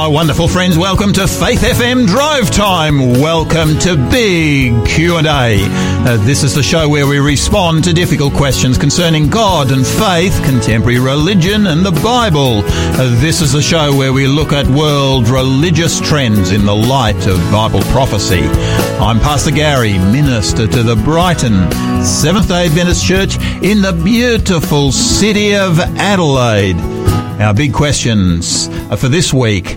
my wonderful friends. Welcome to Faith FM Drive Time. Welcome to Big Q&A. Uh, this is the show where we respond to difficult questions concerning God and faith, contemporary religion and the Bible. Uh, this is the show where we look at world religious trends in the light of Bible prophecy. I'm Pastor Gary, minister to the Brighton Seventh-day Adventist Church in the beautiful city of Adelaide. Our big questions for this week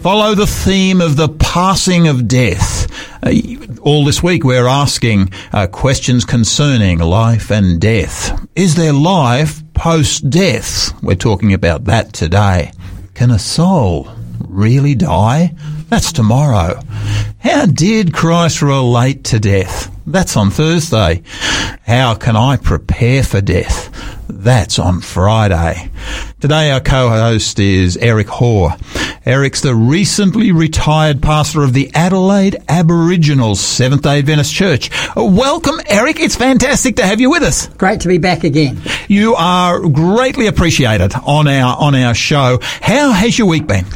follow the theme of the passing of death. Uh, all this week we're asking uh, questions concerning life and death. Is there life post death? We're talking about that today. Can a soul really die? That's tomorrow. How did Christ relate to death? That's on Thursday. How can I prepare for death? That's on Friday. Today our co-host is Eric Hoare. Eric's the recently retired pastor of the Adelaide Aboriginal Seventh-day Adventist Church. Welcome, Eric. It's fantastic to have you with us. Great to be back again. You are greatly appreciated on our on our show. How has your week been?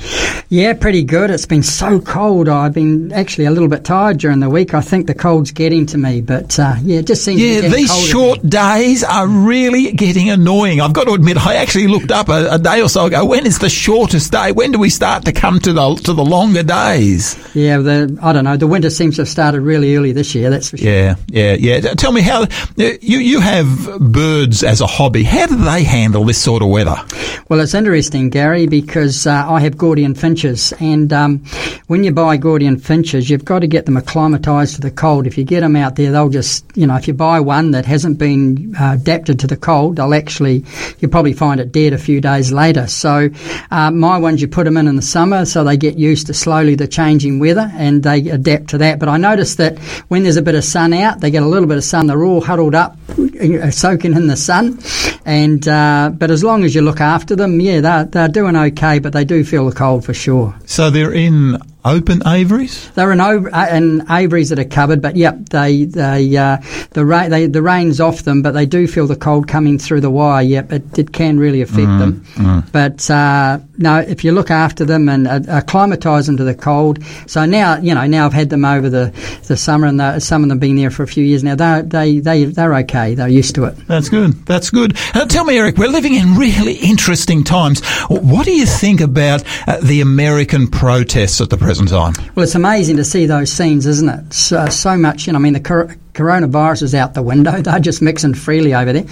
Yeah, pretty good. It's been so cold. I've been actually a little bit tired during the week. I think the cold's getting to me, but uh, yeah, it just seems. Yeah, these short again. days are really getting annoying. I've got to admit, I actually looked up a, a day or so ago. When is the shortest day? When do we start to come to the to the longer days? Yeah, the I don't know. The winter seems to have started really early this year. That's for sure. Yeah, yeah, yeah. Tell me how uh, you you have birds as a hobby. How do they handle this sort of weather? Well, it's interesting, Gary, because uh, I have Gouldian finches, and um, when you buy Gouldian finches, you've got to get them acclimatised to the cold. If you get them out there, they'll just you know if you buy one that hasn't been uh, adapted to the cold, they'll actually you'll probably find it dead a few days later. So uh, my ones you put them in in the summer, so they get used to slowly the changing weather and they adapt to that. But I noticed that when there's a bit of sun out, they get a little bit of sun. They're all huddled up, uh, soaking in the sun. And uh, but as long as you look after them, yeah, they're, they're doing okay, but they do feel the cold for sure. So they're in open aviaries? They're in, uh, in aviaries that are covered, but yep, they they uh, the rain they, the rain's off them, but they do feel the cold coming through the wire. Yep, it, it can really affect mm, them. Mm. But uh, no, if you look after them and uh, acclimatise them to the cold, so now you know now I've had them over the, the summer, and some of them been there for a few years now. They they they they're okay. They're used to it. That's good. That's good. Uh, tell me, Eric, we're living in really interesting times. What do you think about uh, the American protests at the present time? Well, it's amazing to see those scenes, isn't it? So, so much, you know. I mean, the coronavirus is out the window. They're just mixing freely over there.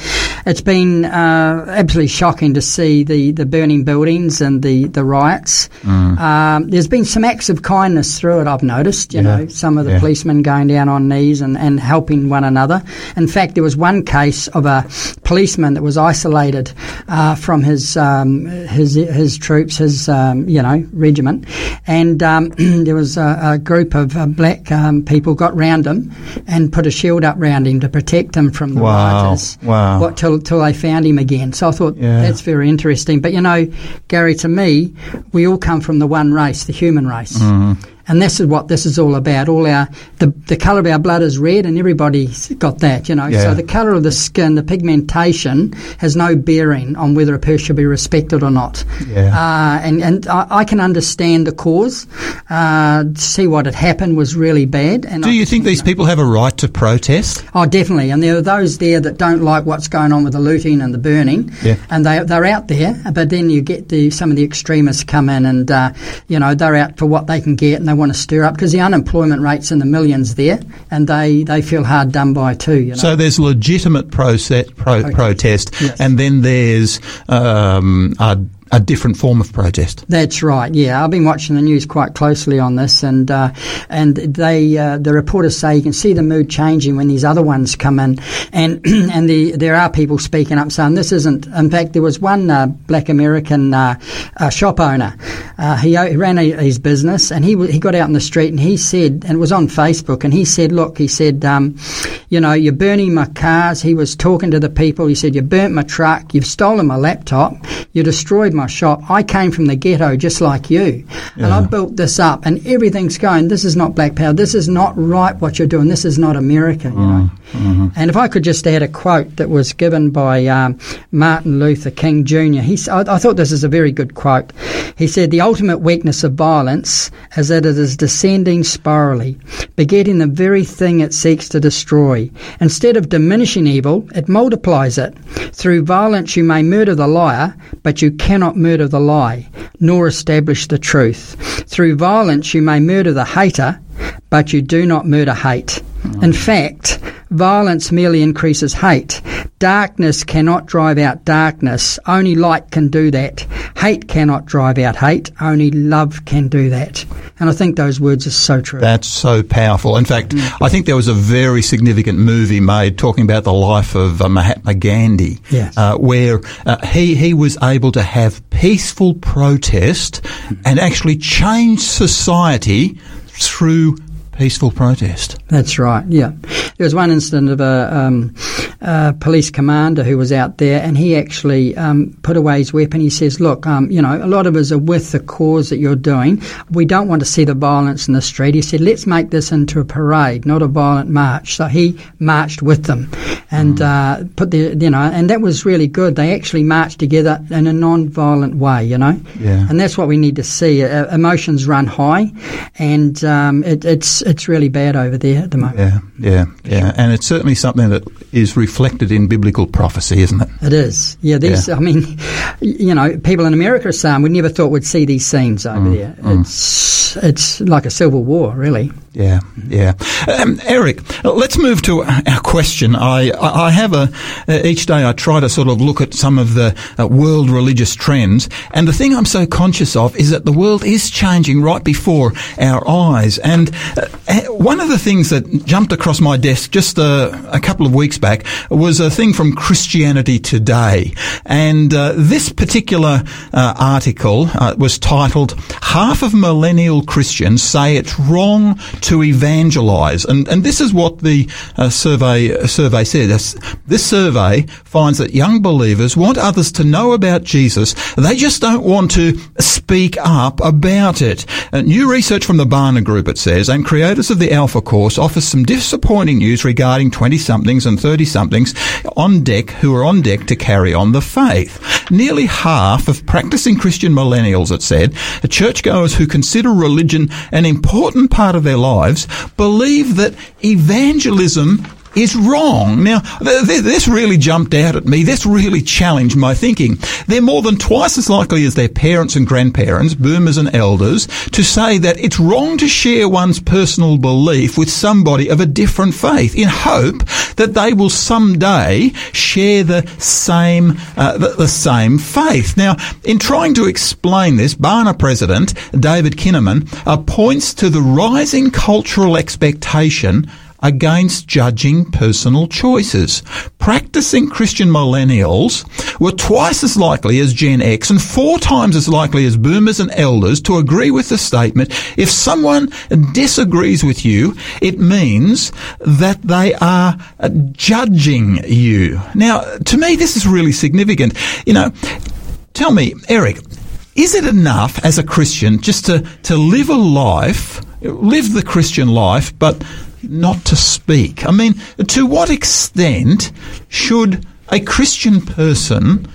It's been uh, absolutely shocking to see the, the burning buildings and the, the riots. Mm. Um, there's been some acts of kindness through it, I've noticed. You yeah. know, some of the yeah. policemen going down on knees and, and helping one another. In fact, there was one case of a policeman that was isolated uh, from his, um, his his troops, his um, you know regiment, and um, there was a, a group of uh, black um, people got round him and put a shield up round him to protect him from the wow. rioters. Wow. What, till, till they found him again. So I thought yeah. that's very interesting. But you know, Gary, to me, we all come from the one race, the human race. Mm. And this is what this is all about. All our the, the colour of our blood is red, and everybody's got that, you know. Yeah. So the colour of the skin, the pigmentation, has no bearing on whether a person should be respected or not. Yeah. Uh, and and I, I, can understand the cause. Uh, see what had happened was really bad. And do I, you think these people have a right to protest? Oh, definitely. And there are those there that don't like what's going on with the looting and the burning. Yeah. And they they're out there, but then you get the some of the extremists come in, and uh, you know they're out for what they can get, and they want to stir up because the unemployment rate's in the millions there, and they, they feel hard done by too. You know? So there's legitimate process, pro- okay. protest, yes. and then there's um, a different form of protest. That's right. Yeah, I've been watching the news quite closely on this, and uh, and they uh, the reporters say you can see the mood changing when these other ones come in, and and the there are people speaking up saying this isn't. In fact, there was one uh, black American uh, uh, shop owner. Uh, he, he, ran a, his business, and he he got out in the street and he said, and it was on Facebook, and he said, look, he said, um, you know, you're burning my cars. He was talking to the people. He said, you burnt my truck. You've stolen my laptop. You destroyed my shop. I came from the ghetto just like you, and I built this up, and everything's going. This is not black power. This is not right. What you're doing. This is not America. You know. And if I could just add a quote that was given by um, Martin Luther King Jr. He, I, I thought this is a very good quote. He said, "The ultimate weakness of violence is that it is descending spirally, begetting the very thing it seeks to destroy. Instead of diminishing evil, it multiplies it. Through violence, you may murder the liar, but you cannot murder the lie, nor establish the truth. Through violence, you may murder the hater, but you do not murder hate. In fact, violence merely increases hate. Darkness cannot drive out darkness. Only light can do that. Hate cannot drive out hate. Only love can do that. And I think those words are so true. That's so powerful. In fact, I think there was a very significant movie made talking about the life of uh, Mahatma Gandhi, Yes. uh, where uh, he he was able to have peaceful protest and actually change society through peaceful protest. That's right. Yeah, there was one incident of a, um, a police commander who was out there, and he actually um, put away his weapon. He says, "Look, um, you know, a lot of us are with the cause that you're doing. We don't want to see the violence in the street." He said, "Let's make this into a parade, not a violent march." So he marched with them, and uh, put the you know, and that was really good. They actually marched together in a non-violent way, you know, Yeah. and that's what we need to see. Uh, emotions run high, and um, it, it's it's really bad over there at the moment. Yeah, yeah, yeah. And it's certainly something that is reflected in biblical prophecy, isn't it? It is. Yeah, these, Yeah. I mean, you know, people in America are saying we never thought we'd see these scenes Mm, over there. It's, it's like a civil war, really. Yeah, yeah. Um, Eric, let's move to our question. I, I have a, uh, each day I try to sort of look at some of the uh, world religious trends. And the thing I'm so conscious of is that the world is changing right before our eyes. And uh, one of the things that jumped across my desk just uh, a couple of weeks back was a thing from Christianity Today. And uh, this particular uh, article uh, was titled Half of Millennial Christians Say It's Wrong to To evangelize. And, and this is what the uh, survey, uh, survey said. This, this survey finds that young believers want others to know about Jesus. They just don't want to speak up about it. Uh, new research from the Barna Group, it says, and creators of the Alpha course offers some disappointing news regarding 20 somethings and 30 somethings on deck who are on deck to carry on the faith. Nearly half of practicing Christian millennials, it said, are churchgoers who consider religion an important part of their lives, believe that evangelism is wrong. Now, th- th- this really jumped out at me. This really challenged my thinking. They're more than twice as likely as their parents and grandparents, boomers and elders, to say that it's wrong to share one's personal belief with somebody of a different faith in hope that they will someday share the same, uh, the, the same faith. Now, in trying to explain this, Barna president David Kinnaman uh, points to the rising cultural expectation against judging personal choices. Practicing Christian millennials were twice as likely as Gen X and four times as likely as boomers and elders to agree with the statement, if someone disagrees with you, it means that they are judging you. Now, to me, this is really significant. You know, tell me, Eric, is it enough as a Christian just to, to live a life, live the Christian life, but not to speak? I mean, to what extent should a Christian person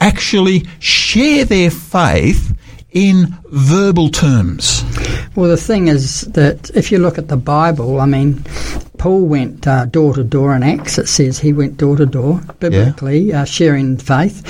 actually share their faith in verbal terms? Well, the thing is that if you look at the Bible, I mean, Paul went uh, door to door in Acts. It says he went door to door, biblically, uh, sharing faith.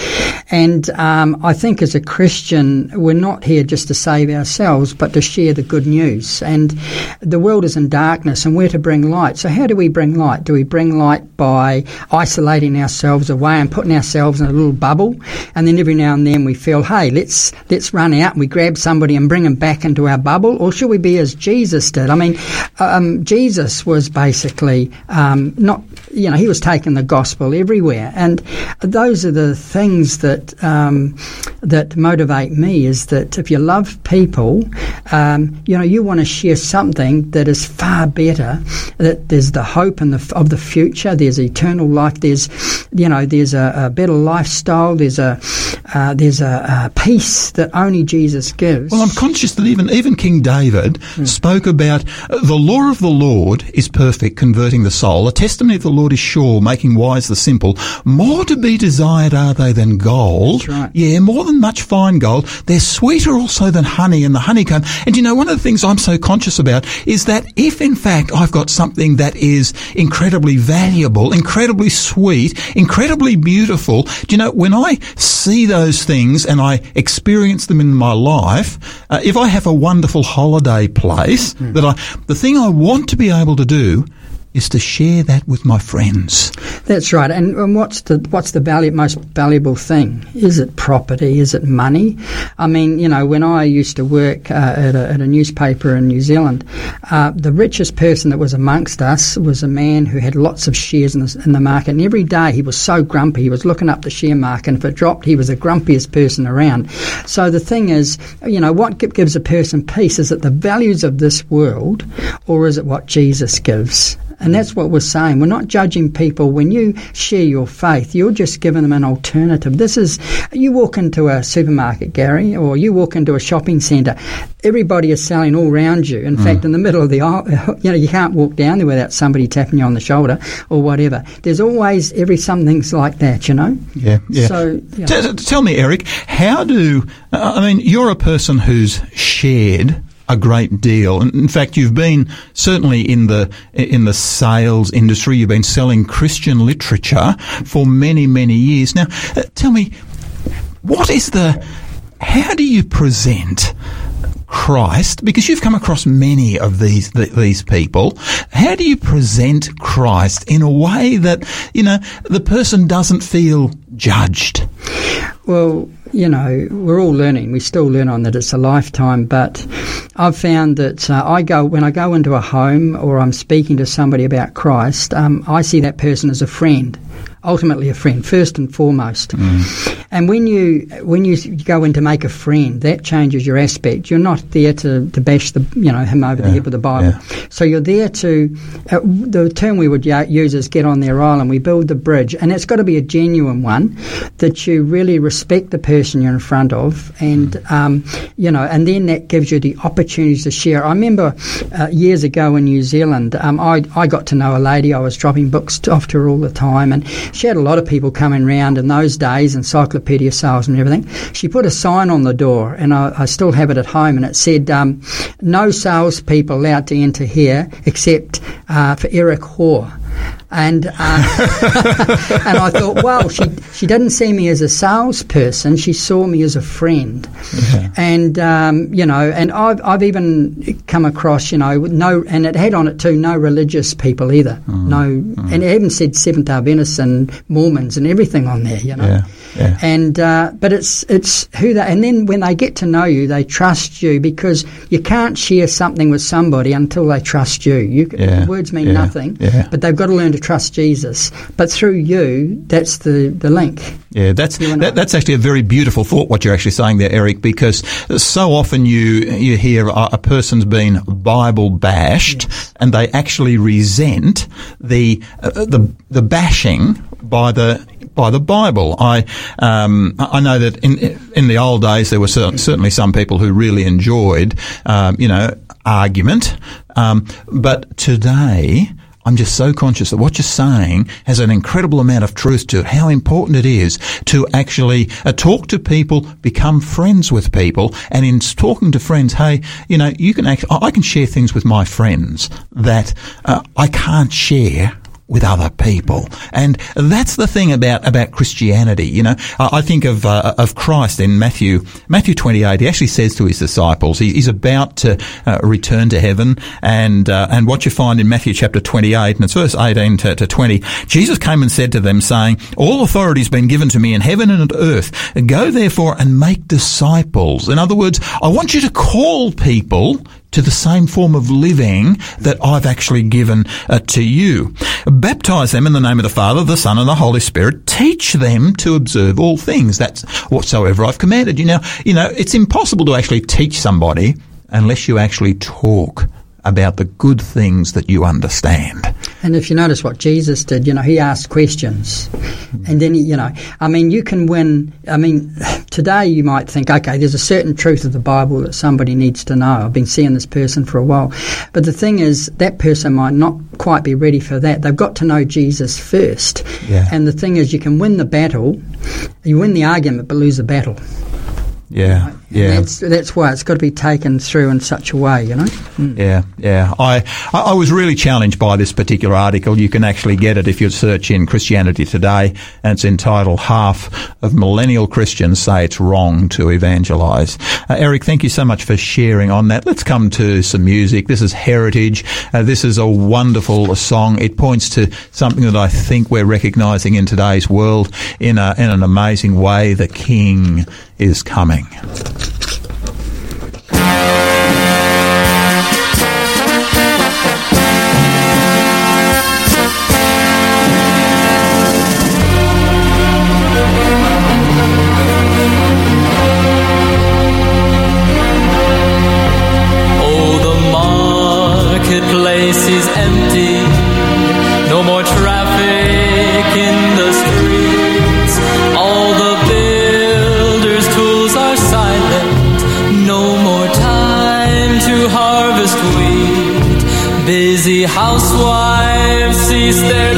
And um, I think as a Christian, we're not here just to save ourselves, but to share the good news. And the world is in darkness, and we're to bring light. So, how do we bring light? Do we bring light by isolating ourselves away and putting ourselves in a little bubble? And then every now and then we feel, hey, let's let's run out and we grab somebody and bring them back into our bubble, or should we be as Jesus did? I mean, um, Jesus was basically um, not, you know, he was taking the gospel everywhere, and those are the things that um, that motivate me. Is that if you love people, um, you know, you want to share something that is far better. That there's the hope and the of the future. There's eternal life. There's, you know, there's a, a better lifestyle. There's a uh, there's a, a, peace that only Jesus gives. Well, I'm conscious that even even King David mm. spoke about uh, the law of the Lord is perfect, converting the soul. A testimony of the Lord is sure, making wise the simple. More to be desired are they than gold. Right. Yeah, more than much fine gold. They're sweeter also than honey and the honeycomb. And you know, one of the things I'm so conscious about is that if in fact I've got something that is incredibly valuable, incredibly sweet, incredibly beautiful, do you know, when I see those things and I experience them in my life, uh, if I have a wonderful holiday place, mm. that I, the thing I want to be able to do is to share that with my friends. That's right. And, and what's the what's the value, most valuable thing? Is it property? Is it money? I mean, you know, when I used to work uh, at, a, at, a, newspaper in New Zealand, uh, the richest person that was amongst us was a man who had lots of shares in the, in the, market. And every day he was so grumpy. He was looking up the share market, and if it dropped, he was the grumpiest person around. So the thing is, you know, what gives a person peace? Is it the values of this world, or is it what Jesus gives? And that's what we're saying. We're not judging people. When you share your faith, you're just giving them an alternative. This is, you walk into a supermarket, Gary, or you walk into a shopping centre, everybody is selling all around you. In mm. fact, in the middle of the aisle, you know, you can't walk down there without somebody tapping you on the shoulder or whatever. There's always every something's like that, you know? Yeah, yeah. So, yeah. T- tell me, Eric, how do, uh, I mean, you're a person who's shared a great deal. In fact, you've been certainly in the in the sales industry. You've been selling Christian literature for many many years. Now, uh, tell me, what is the? How do you present? Christ, because you've come across many of these the, these people. How do you present Christ in a way that you know the person doesn't feel judged? Well, you know, we're all learning. We still learn on that it's a lifetime, but I've found that uh, I go when I go into a home or I'm speaking to somebody about Christ, um, I see that person as a friend ultimately a friend first and foremost. Mm. And when you when you go in to make a friend, that changes your aspect. You're not there to, to bash the you know him over yeah. the head with the Bible. Yeah. So you're there to uh, the term we would use is get on their island. We build the bridge, and it's got to be a genuine one that you really respect the person you're in front of, and mm. um, you know, and then that gives you the opportunities to share. I remember uh, years ago in New Zealand, um, I I got to know a lady. I was dropping books off to her all the time, and she had a lot of people coming round in those days, encyclopedia sales and everything. She put a sign on the door, and I, I still have it at home, and it said, um, "No salespeople allowed to enter here except uh, for Eric Hoare." And uh, and I thought, well, she she didn't see me as a salesperson; she saw me as a friend. Yeah. And um, you know, and I've I've even come across, you know, no, and it had on it too, no religious people either. Mm. No, mm. and it even said Seventh Day Adventists and Mormons and everything on there. You know. Yeah. Yeah. And uh, but it's it's who they and then when they get to know you, they trust you because you can't share something with somebody until they trust you. You yeah. words mean yeah. nothing, but they've got to learn to trust Jesus. But through you, that's the, the link. Yeah, that's that, that's actually a very beautiful thought. What you're actually saying there, Eric, because so often you you hear a, a person's been Bible bashed, yes. and they actually resent the uh, the the bashing by the by the Bible. I um, I know that in in the old days there were certainly some people who really enjoyed um, you know argument, um, but today I'm just so conscious that what you're saying has an incredible amount of truth to it. How important it is to actually uh, talk to people, become friends with people, and in talking to friends, hey, you know, you can act, I can share things with my friends that uh, I can't share with other people. And that's the thing about, about Christianity. You know, I think of, uh, of Christ in Matthew, Matthew 28. He actually says to his disciples, he, he's about to uh, return to heaven. And, uh, and what you find in Matthew chapter 28, and it's verse 18 to, to 20, Jesus came and said to them saying, all authority has been given to me in heaven and on earth. Go therefore and make disciples. In other words, I want you to call people to the same form of living that I've actually given uh, to you. Baptize them in the name of the Father, the Son, and the Holy Spirit. Teach them to observe all things. That's whatsoever I've commanded you. Now, you know, it's impossible to actually teach somebody unless you actually talk about the good things that you understand. And if you notice what Jesus did, you know, he asked questions. And then, he, you know, I mean, you can win. I mean, today you might think, okay, there's a certain truth of the Bible that somebody needs to know. I've been seeing this person for a while. But the thing is, that person might not quite be ready for that. They've got to know Jesus first. Yeah. And the thing is, you can win the battle, you win the argument, but lose the battle. Yeah, yeah. That's that's why it's got to be taken through in such a way, you know. Yeah, yeah. I, I I was really challenged by this particular article. You can actually get it if you search in Christianity Today, and it's entitled "Half of Millennial Christians Say It's Wrong to Evangelize." Uh, Eric, thank you so much for sharing on that. Let's come to some music. This is Heritage. Uh, this is a wonderful song. It points to something that I think we're recognizing in today's world in a in an amazing way. The King is coming. Busy housewives cease their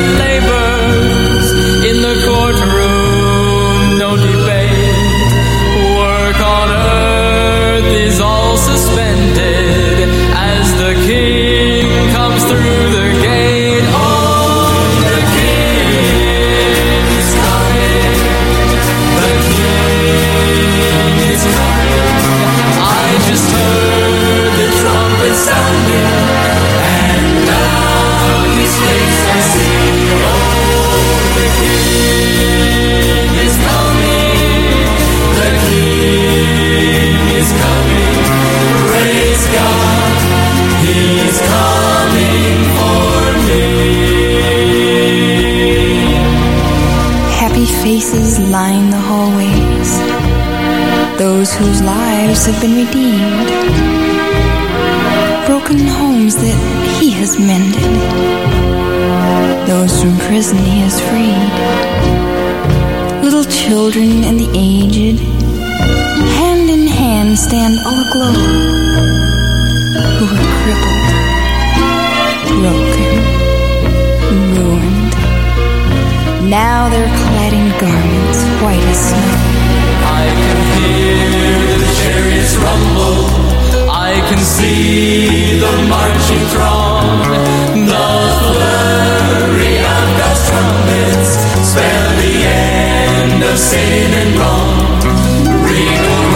those whose lives have been redeemed, broken homes that He has mended, those from prison He has freed, little children and the aged, hand in hand stand all aglow, who were crippled, broken, ruined. Now they're clad in garments white as snow. Can see the marching throng. The flurry of God's trumpets spell the end of sin and wrong. Regal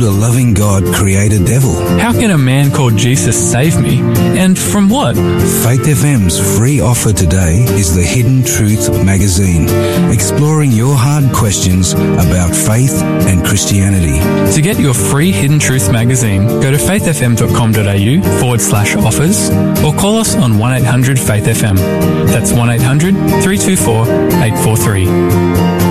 could a loving God create a devil? How can a man called Jesus save me? And from what? Faith FM's free offer today is the Hidden Truth magazine, exploring your hard questions about faith and Christianity. To get your free Hidden Truth magazine, go to faithfm.com.au forward slash offers or call us on 1800 Faith FM. That's 1800 324 843.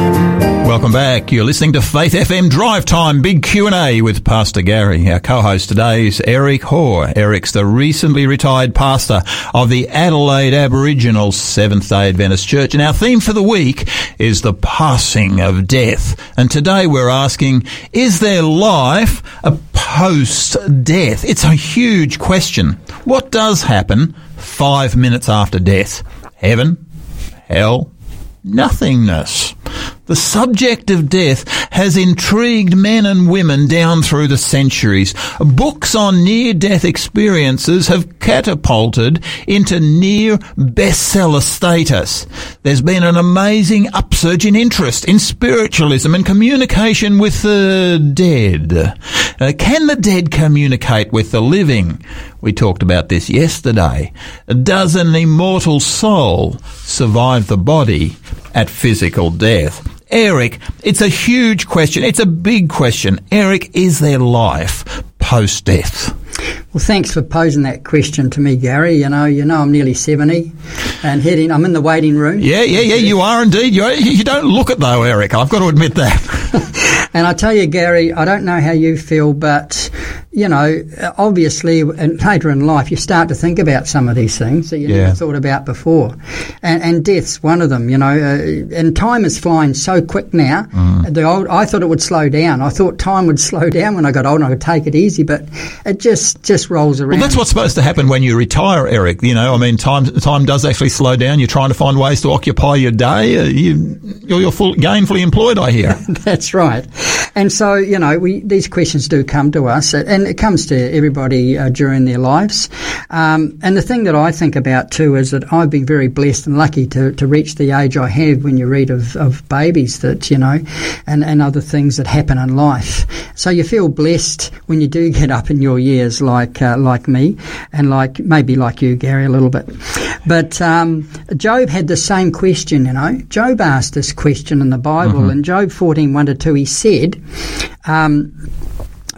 Welcome back. You're listening to Faith FM Drive Time Big Q&A with Pastor Gary. Our co-host today is Eric Hoare. Eric's the recently retired pastor of the Adelaide Aboriginal Seventh-day Adventist Church. And our theme for the week is the passing of death. And today we're asking, is there life a post-death? It's a huge question. What does happen five minutes after death? Heaven? Hell? Nothingness. The subject of death has intrigued men and women down through the centuries. Books on near-death experiences have catapulted into near bestseller status. There's been an amazing upsurge in interest in spiritualism and communication with the dead. Uh, can the dead communicate with the living? We talked about this yesterday. Does an immortal soul survive the body at physical death? Eric, it's a huge question. It's a big question. Eric, is there life post death? Well, thanks for posing that question to me, Gary. You know, you know, I'm nearly seventy, and heading. I'm in the waiting room. Yeah, yeah, yeah. You are indeed. You you don't look it though, Eric. I've got to admit that. and I tell you, Gary, I don't know how you feel, but you know, obviously, and later in life, you start to think about some of these things that you Yeah. never thought about before, and, and death's one of them. You know, uh, and time is flying so quick now. Mm. The old, I thought it would slow down. I thought time would slow down when I got old, and I could take it easy, but it just just rolls around. Well, that's what's supposed to happen when you retire, Eric. You know, I mean, time time does actually slow down. You're trying to find ways to occupy your day. Uh, you, you're, you're full, gainfully employed, I hear. That's right. And so, you know, we, these questions do come to us, and it comes to everybody uh, during their lives. Um, and the thing that I think about too is that I've been very blessed and lucky to, to reach the age I have when you read of, of babies that, you know, and, and other things that happen in life. So you feel blessed when you do get up in your years like, uh, like me, and like, maybe like you, Gary, a little bit. But um, Job had the same question, you know. Job asked this question in the Bible. In Job 14, 1 to 2, he said, um,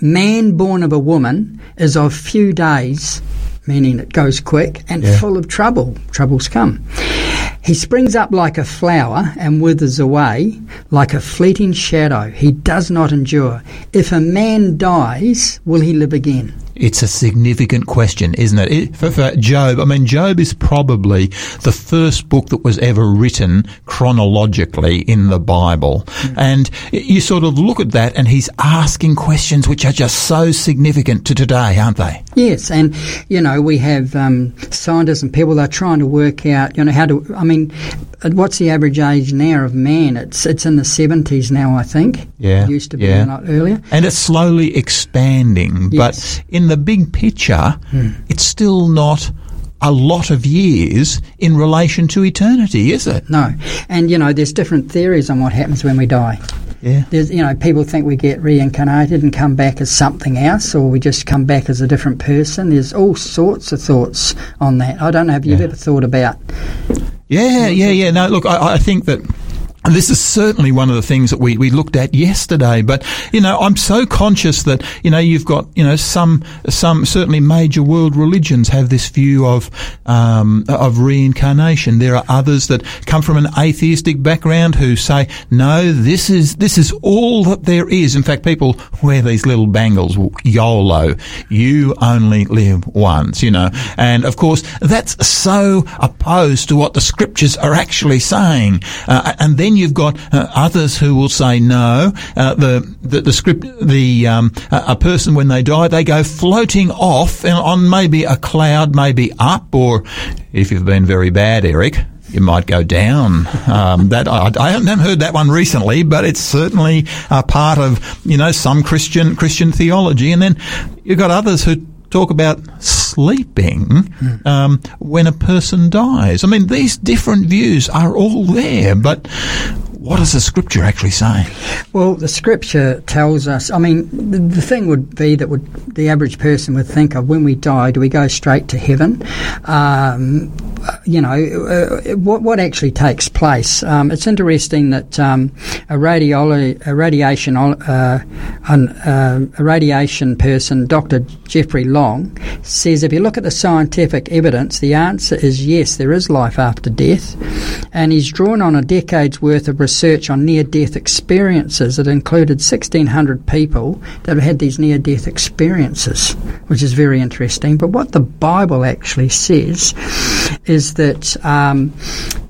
Man born of a woman is of few days, meaning it goes quick, and Yeah. full of trouble. Troubles come. He springs up like a flower and withers away like a fleeting shadow. He does not endure. If a man dies, will he live again? It's a significant question, isn't it? it for, for Job, I mean, Job is probably the first book that was ever written chronologically in the Bible. And you sort of look at that and he's asking questions which are just so significant to today, aren't they? Yes, and you know we have um, scientists and people that are trying to work out, you know, how to. I mean, what's the average age now of man? It's it's in the seventies now, I think. Yeah, it used to be yeah. a lot earlier. And it's slowly expanding, Yes. but in the big picture, hmm. it's still not a lot of years in relation to eternity, is it? No, and you know, there's different theories on what happens when we die. Yeah. There's, you know, people think we get reincarnated and come back as something else, or we just come back as a different person. There's all sorts of thoughts on that. I don't know if you've Yeah. ever thought about. Yeah, yeah, yeah. No, look, I, I think that. This is certainly one of the things that we, we looked at yesterday. But, you know, I'm so conscious that, you know, you've got, you know, some, some certainly major world religions have this view of, um, of reincarnation. There are others that come from an atheistic background who say, no, this is, this is all that there is. In fact, people wear these little bangles, YOLO. You only live once, you know. And of course, that's so opposed to what the scriptures are actually saying. Uh, and then you've got uh, others who will say no. Uh, the, the the script, the um, a, a person when they die, they go floating off and on maybe a cloud, maybe up, or if you've been very bad, Eric. You might go down. Um, that I, I haven't heard that one recently, but it's certainly a part of you know some Christian Christian theology. And then you've got others who talk about sleeping um, when a person dies. I mean, these different views are all there, but what does the scripture actually say? Well, the scripture tells us. I mean, the, the thing would be that would the average person would think of when we die, do we go straight to heaven? Um, you know, uh, what what actually takes place? Um, it's interesting that um, a radiolo- a radiation uh, an, uh, a radiation person, Dr. Jeffrey Long, says if you look at the scientific evidence, the answer is yes, there is life after death, and he's drawn on a decade's worth of research research on near death experiences. It included 1,600 people that had these near death experiences, which is very interesting. But what the Bible actually says is that. Um,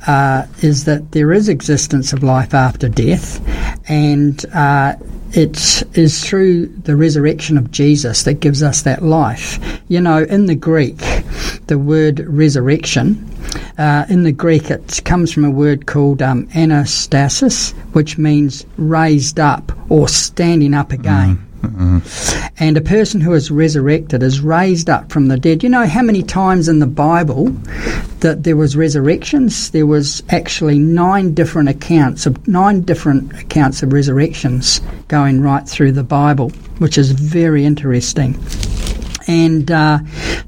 uh, is that there is existence of life after death, and uh, it is through the resurrection of Jesus that gives us that life. You know, in the Greek, the word resurrection, uh, in the Greek, it comes from a word called um, anastasis, which means raised up or standing up again. And a person who is resurrected is raised up from the dead. You know how many times in the Bible that there was resurrections? There was actually nine different accounts of nine different accounts of resurrections going right through the Bible, which is very interesting. And uh,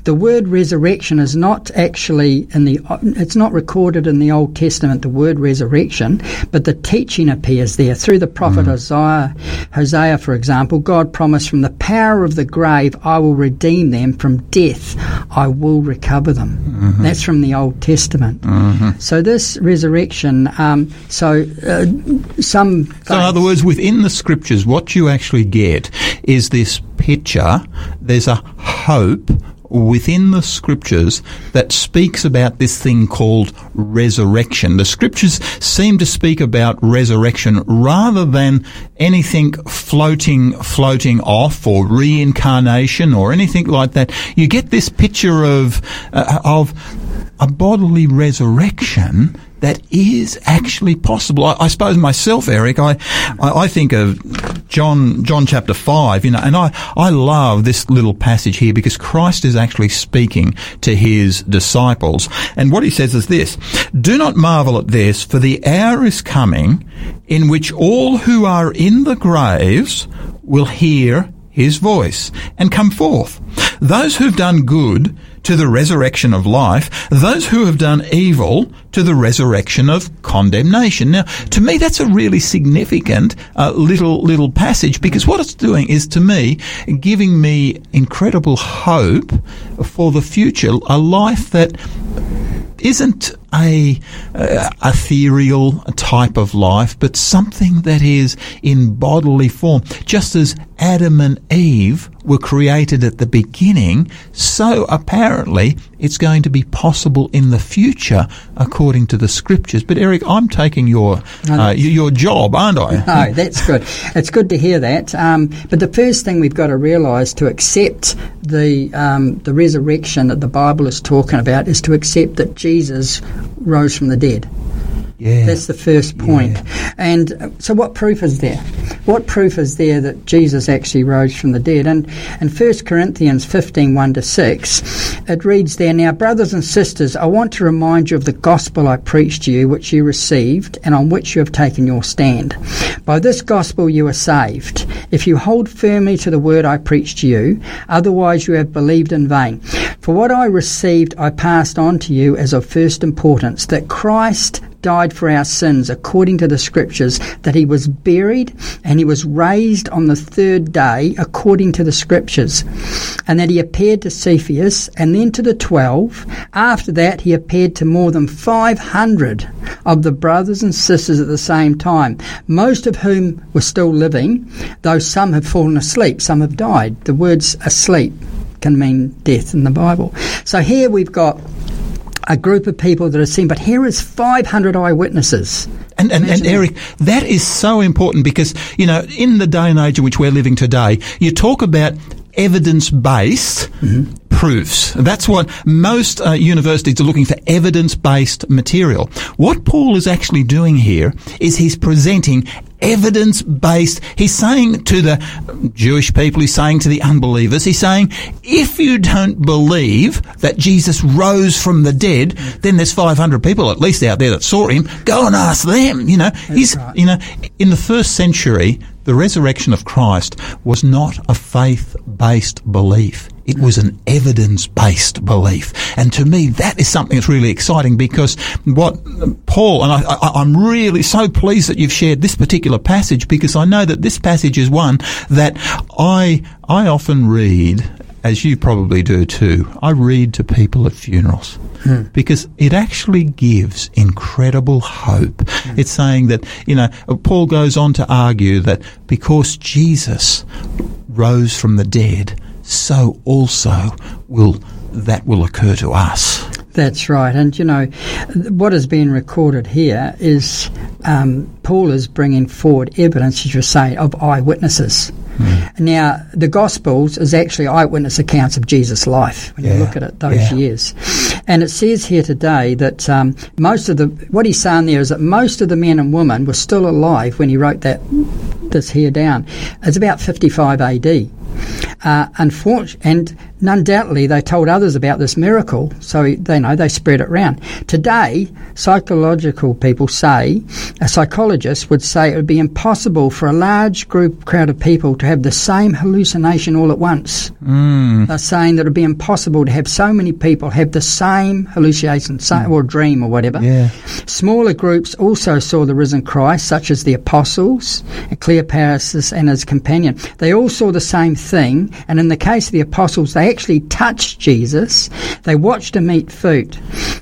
the word resurrection is not actually in the, it's not recorded in the Old Testament, the word resurrection, but the teaching appears there. Through the prophet Hosea, Hosea, for example, God promised from the power of the grave, I will redeem them. From death, I will recover them. That's from the Old Testament. So this resurrection, um, so uh, some. So, in other words, within the scriptures, what you actually get is this picture. There's a hope within the scriptures that speaks about this thing called resurrection. The scriptures seem to speak about resurrection rather than anything floating, floating off or reincarnation or anything like that. You get this picture of, uh, of a bodily resurrection that is actually possible. I, I suppose myself, Eric, I, I, I think of John, John chapter five, you know, and I, I love this little passage here because Christ is actually speaking to his disciples. And what he says is this, do not marvel at this, for the hour is coming in which all who are in the graves will hear his voice and come forth. Those who've done good to the resurrection of life, those who have done evil to the resurrection of condemnation. Now, to me, that's a really significant uh, little little passage because what it's doing is, to me, giving me incredible hope for the future, a life that isn't a uh, ethereal type of life, but something that is in bodily form. Just as Adam and Eve were created at the beginning, so apparently it's going to be possible in the future according to the scriptures. But Eric, I'm taking your uh, your job, aren't I? No, that's good. It's good to hear that. Um, but the first thing we've got to realise to accept the um, the resurrection that the Bible is talking about is to accept that Jesus rose from the dead. Yeah. That's the first point. And uh, so, what proof is there? What proof is there that Jesus actually rose from the dead? And in 1 Corinthians 15 1 to 6, it reads there Now, brothers and sisters, I want to remind you of the gospel I preached to you, which you received, and on which you have taken your stand. By this gospel you are saved, if you hold firmly to the word I preached to you, otherwise you have believed in vain. For what I received, I passed on to you as of first importance that Christ died for our sins according to the scriptures, that he was buried and he was raised on the third day according to the scriptures, and that he appeared to Cephas and then to the twelve. After that, he appeared to more than 500 of the brothers and sisters at the same time, most of whom were still living, though some have fallen asleep, some have died. The words asleep can mean death in the Bible. So here we've got a group of people that are seen, but here is 500 eyewitnesses. And, and, and. Eric, that is so important because, you know, in the day and age in which we're living today, you talk about evidence based mm-hmm. Proofs. That's what most uh, universities are looking for evidence based material. What Paul is actually doing here is he's presenting evidence based. He's saying to the Jewish people, he's saying to the unbelievers, he's saying, if you don't believe that Jesus rose from the dead, then there's 500 people at least out there that saw him. Go and ask them. You know, he's, right. you know, in the first century, the resurrection of Christ was not a faith based belief. It was an evidence based belief. And to me, that is something that's really exciting because what Paul, and I, I'm really so pleased that you've shared this particular passage because I know that this passage is one that I, I often read as you probably do too, I read to people at funerals hmm. because it actually gives incredible hope. Hmm. It's saying that, you know, Paul goes on to argue that because Jesus rose from the dead, so also will that will occur to us. That's right. And, you know, what is being recorded here is um, Paul is bringing forward evidence, as you say, of eyewitnesses. Now, the Gospels is actually eyewitness accounts of Jesus' life when Yeah. you look at it those Yeah. years. And it says here today that um, most of the, what he's saying there is that most of the men and women were still alive when he wrote that, this here down. It's about 55 AD. Uh, and undoubtedly they told others about this miracle, so they know they spread it around. Today, psychological people say, a psychologist would say it would be impossible for a large group crowd of people to have the same hallucination all at once. Mm. They're saying that it would be impossible to have so many people have the same hallucination, same, or dream or whatever. Yeah. Smaller groups also saw the risen Christ, such as the apostles, and Cleopas and his companion. They all saw the same thing, and in the case of the apostles, they actually touched Jesus. They watched him eat food,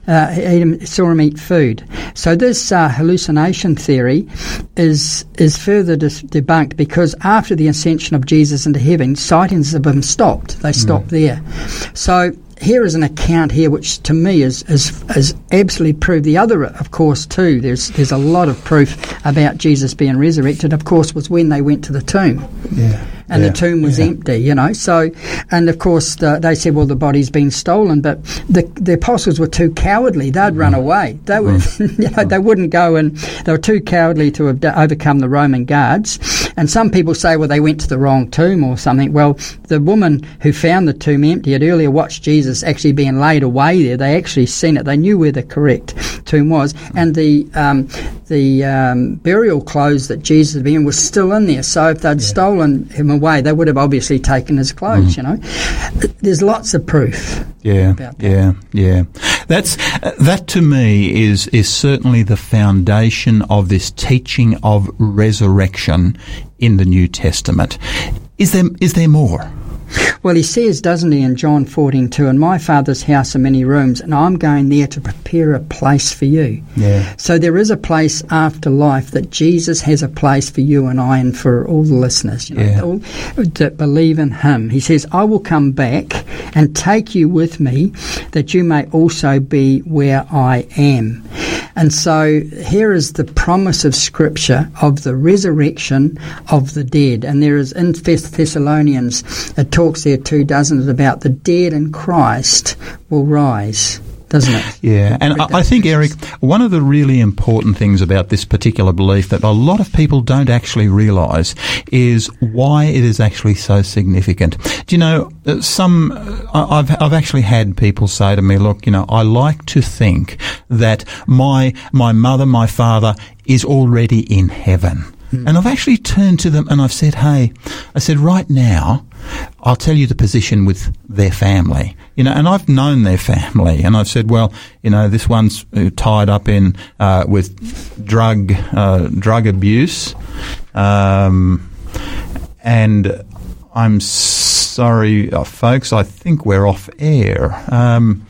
uh, him, saw him eat food. So this uh, hallucination theory is is further dis- debunked because after the ascension of Jesus into heaven, sightings of him stopped. They stopped there. So here is an account here which to me is, is, is absolutely proved. The other, of course, too, there's, there's a lot of proof about Jesus being resurrected, of course, was when they went to the tomb. Yeah. And Yeah. the tomb was Yeah. empty, you know. So, and of course, the, they said, well, the body's been stolen, but the, the apostles were too cowardly. They'd run away. They would, you know, they wouldn't go and they were too cowardly to have overcome the Roman guards. And some people say, well, they went to the wrong tomb or something. Well, the woman who found the tomb empty had earlier watched Jesus actually being laid away there. They actually seen it. They knew where the correct tomb was, and the um, the um, burial clothes that Jesus had been in was still in there. So if they'd stolen him away, they would have obviously taken his clothes. You know, there's lots of proof. Yeah, about that. yeah, yeah. That's uh, that to me is is certainly the foundation of this teaching of resurrection in the New Testament. Is there is there more? Well, he says, doesn't he, in John 14, 2, In my Father's house are many rooms, and I'm going there to prepare a place for you. Yeah. So there is a place after life that Jesus has a place for you and I and for all the listeners, you know, Yeah. all that believe in him. He says, I will come back and take you with me that you may also be where I am. And so here is the promise of Scripture of the resurrection of the dead. And there is in Thess- Thessalonians, it talks there too, doesn't it, about the dead in Christ will rise, doesn't it? Yeah, and I, I think Eric, one of the really important things about this particular belief that a lot of people don't actually realise is why it is actually so significant. Do you know uh, some? uh, I've I've actually had people say to me, "Look, you know, I like to think that my my mother, my father is already in heaven." And I've actually turned to them and I've said, "Hey, I said right now." I'll tell you the position with their family, you know, and I've known their family, and I've said, well, you know, this one's uh, tied up in uh, with drug uh, drug abuse, um, and I'm sorry, uh, folks, I think we're off air. Um,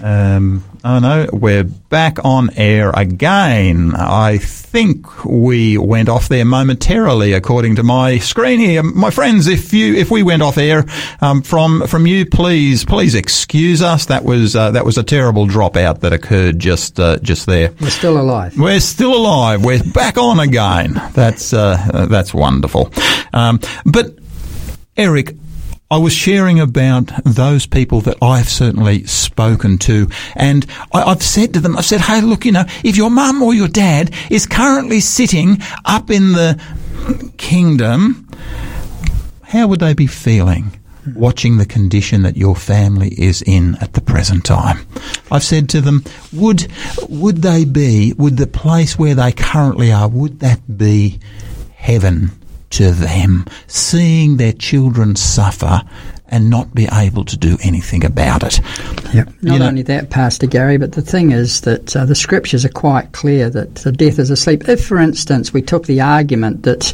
um, oh no, we're back on air again. I think we went off there momentarily, according to my screen here. My friends, if you if we went off air um, from from you, please please excuse us. That was uh, that was a terrible dropout that occurred just uh, just there. We're still alive. We're still alive. We're back on again. That's uh, that's wonderful. Um, but Eric, I was sharing about those people that I've certainly spoken to, and I, I've said to them, I've said, "Hey, look, you know, if your mum or your dad is currently sitting up in the kingdom, how would they be feeling?" Watching the condition that your family is in at the present time, I've said to them, would would they be, would the place where they currently are, would that be heaven to them, seeing their children suffer and not be able to do anything about it. Yep. Not You know- only that, Pastor Gary, but the thing is that uh, the scriptures are quite clear that the death is asleep. If, for instance, we took the argument that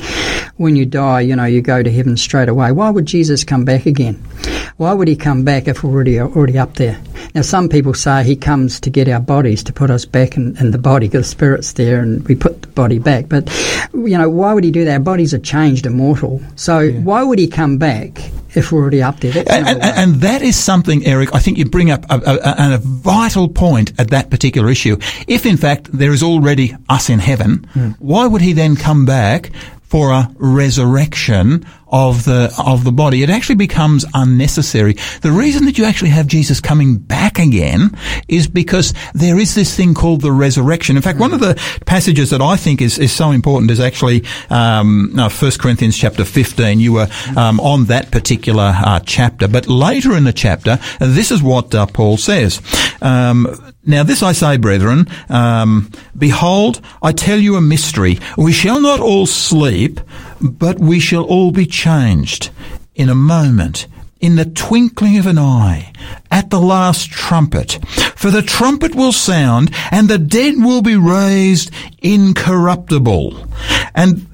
when you die, you know, you go to heaven straight away, why would Jesus come back again? Why would he come back if we're already already up there? Now, some people say he comes to get our bodies to put us back in, in the body, because the spirit's there, and we put the body back. But you know, why would he do that? Our bodies are changed, immortal. So why would he come back if we're already up there? And, and, and that is something, Eric, I think you bring up a, a, a, a vital point at that particular issue. If, in fact, there is already us in heaven, hmm. why would he then come back for a resurrection of the of the body? It actually becomes unnecessary. The reason that you actually have Jesus coming back again is because there is this thing called the resurrection. In fact, one of the passages that I think is, is so important is actually um, no, 1 Corinthians chapter 15. You were um, on that particular uh, chapter. But later in the chapter, uh, this is what uh, Paul says. Um, now this I say, brethren, um, behold, I tell you a mystery. We shall not all sleep, but we shall all be changed in a moment, in the twinkling of an eye, at the last trumpet. For the trumpet will sound, and the dead will be raised incorruptible. And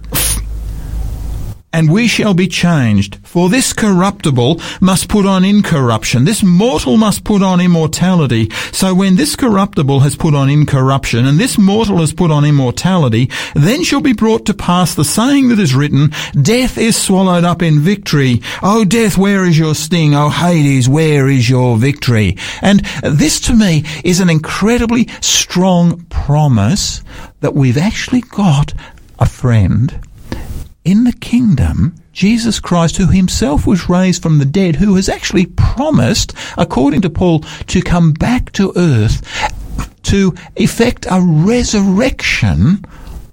and we shall be changed. For this corruptible must put on incorruption. This mortal must put on immortality. So when this corruptible has put on incorruption, and this mortal has put on immortality, then shall be brought to pass the saying that is written, Death is swallowed up in victory. O death, where is your sting? O Hades, where is your victory? And this to me is an incredibly strong promise that we've actually got a friend in the kingdom, Jesus Christ, who himself was raised from the dead, who has actually promised, according to Paul, to come back to earth to effect a resurrection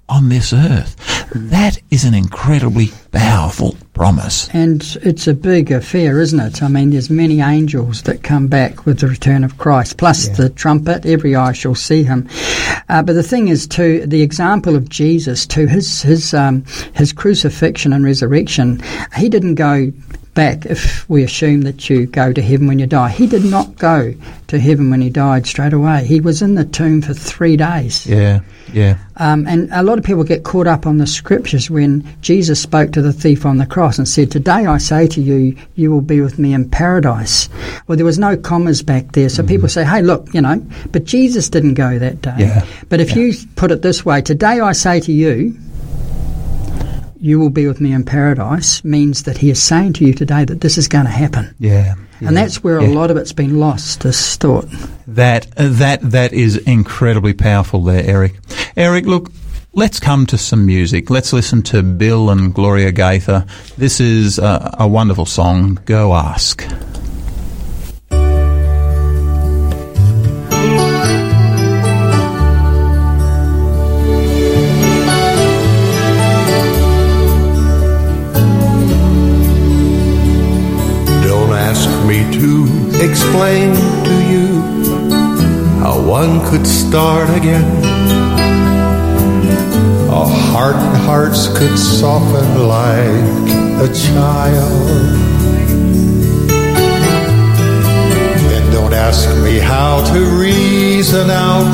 on this earth. That is an incredibly powerful promise. And it's a big affair, isn't it? I mean, there's many angels that come back with the return of Christ, plus the trumpet. Every eye shall see him. Uh, but the thing is, too, the example of Jesus, to his his um, his crucifixion and resurrection, he didn't go back if we assume that you go to heaven when you die. He did not go to heaven when he died straight away. He was in the tomb for three days. Yeah, yeah. Um, and a lot of people get caught up on the scriptures when Jesus spoke to the thief on the cross and said, Today I say to you, you will be with me in paradise. Well, there was no commas back there. So people say, Hey, look, you know, but Jesus didn't go that day. Yeah, But if you put it this way, Today I say to you, you will be with me in paradise, means that he is saying to you today that this is going to happen. Yeah. And that's where a lot of it's been lost, this thought. That that that is incredibly powerful there, Eric. Eric, look, let's come to some music. Let's listen to Bill and Gloria Gaither. This is a, a wonderful song. Go ask. Explain to you how one could start again. A heart and hearts could soften like a child. And don't ask me how to reason out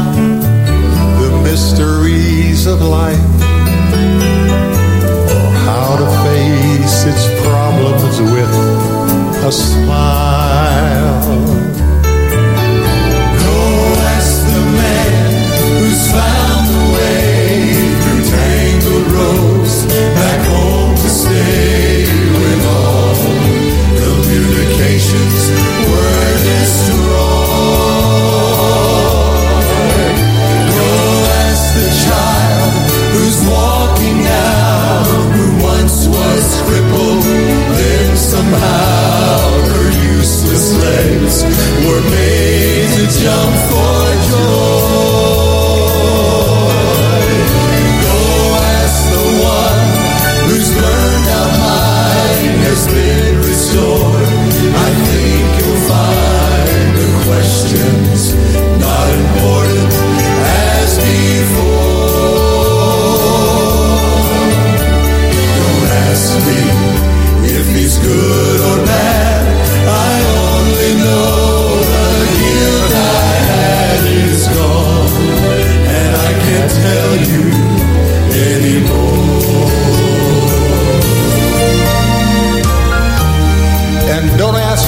the mysteries of life or how to face its problems with a smile. Go ask the man who's found the way through tangled roads back home to stay when all communications were destroyed. Go ask the child who's walking now who once was crippled, then somehow place. We're made to jump for joy.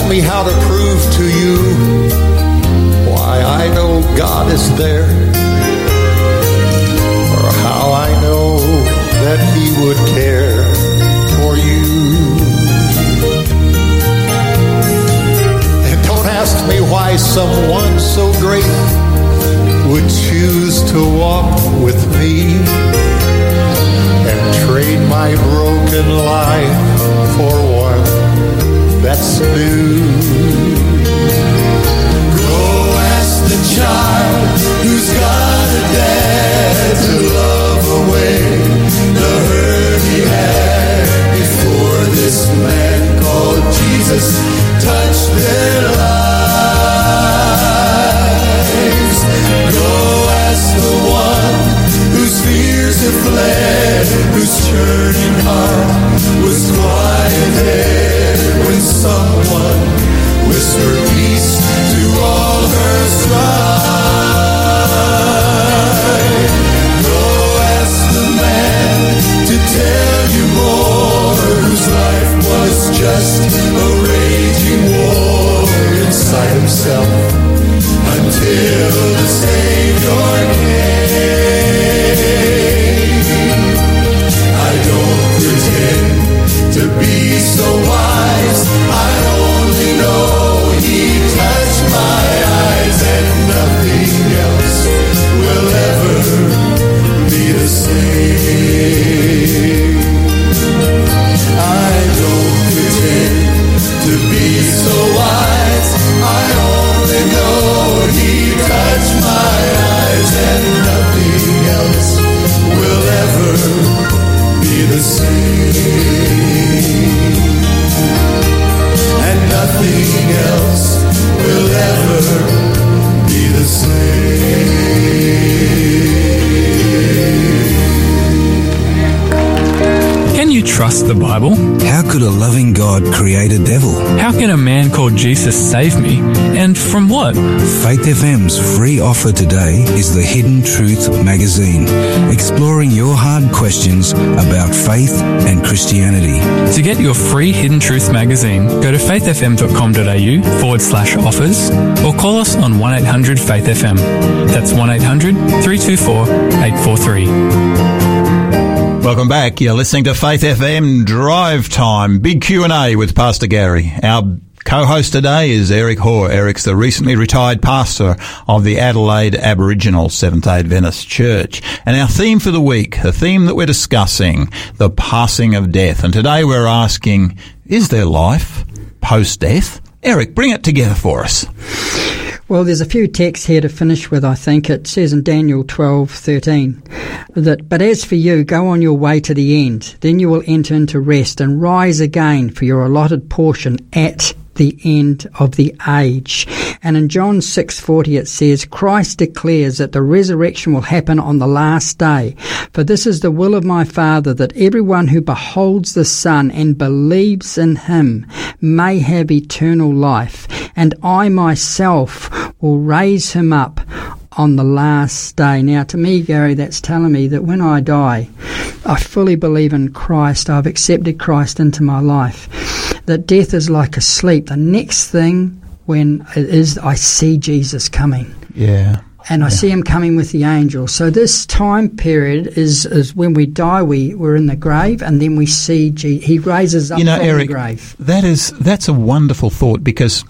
Ask me how to prove to you why I know God is there, or how I know that He would care for you. And don't ask me why someone so great would choose to walk with me and trade my broken life for that's new. Go ask the child who's got a dad to love away the hurt he had before this man called Jesus touched their lives. Go ask the one whose fears have fled, whose churning heart was quieted someone whispered peace to all her strife. Ask the man to tell you more, whose life was just a raging war inside himself until the Savior came. Else will ever be the same. Trust the Bible? How could a loving God create a devil? How can a man called Jesus save me? And from what? Faith FM's free offer today is the Hidden Truth magazine, exploring your hard questions about faith and Christianity. To get your free Hidden Truth magazine, go to faithfm.com.au forward slash offers or call us on 1800 Faith FM. That's 1800 324 843. Welcome back. You're listening to Faith FM Drive Time, big Q&A with Pastor Gary. Our co-host today is Eric Hoare. Eric's the recently retired pastor of the Adelaide Aboriginal Seventh-day Adventist Church. And our theme for the week, the theme that we're discussing, the passing of death. And today we're asking, is there life post-death? Eric, bring it together for us. Well, there's a few texts here to finish with, I think. It says in Daniel 12:13 that, But as for you, go on your way to the end. Then you will enter into rest and rise again for your allotted portion at the end of the age. And in John 6:40 it says Christ declares that the resurrection will happen on the last day. For this is the will of my Father that everyone who beholds the Son and believes in him may have eternal life, and I myself will raise him up on the last day. Now, to me, Gary, that's telling me that when I die, I fully believe in Christ. I've accepted Christ into my life. That death is like a sleep. The next thing when it is I see Jesus coming. Yeah. And I see him coming with the angels. So this time period is, is when we die, we, we're in the grave, and then we see Je- he raises up you know, from Eric, the grave. that is that's a wonderful thought because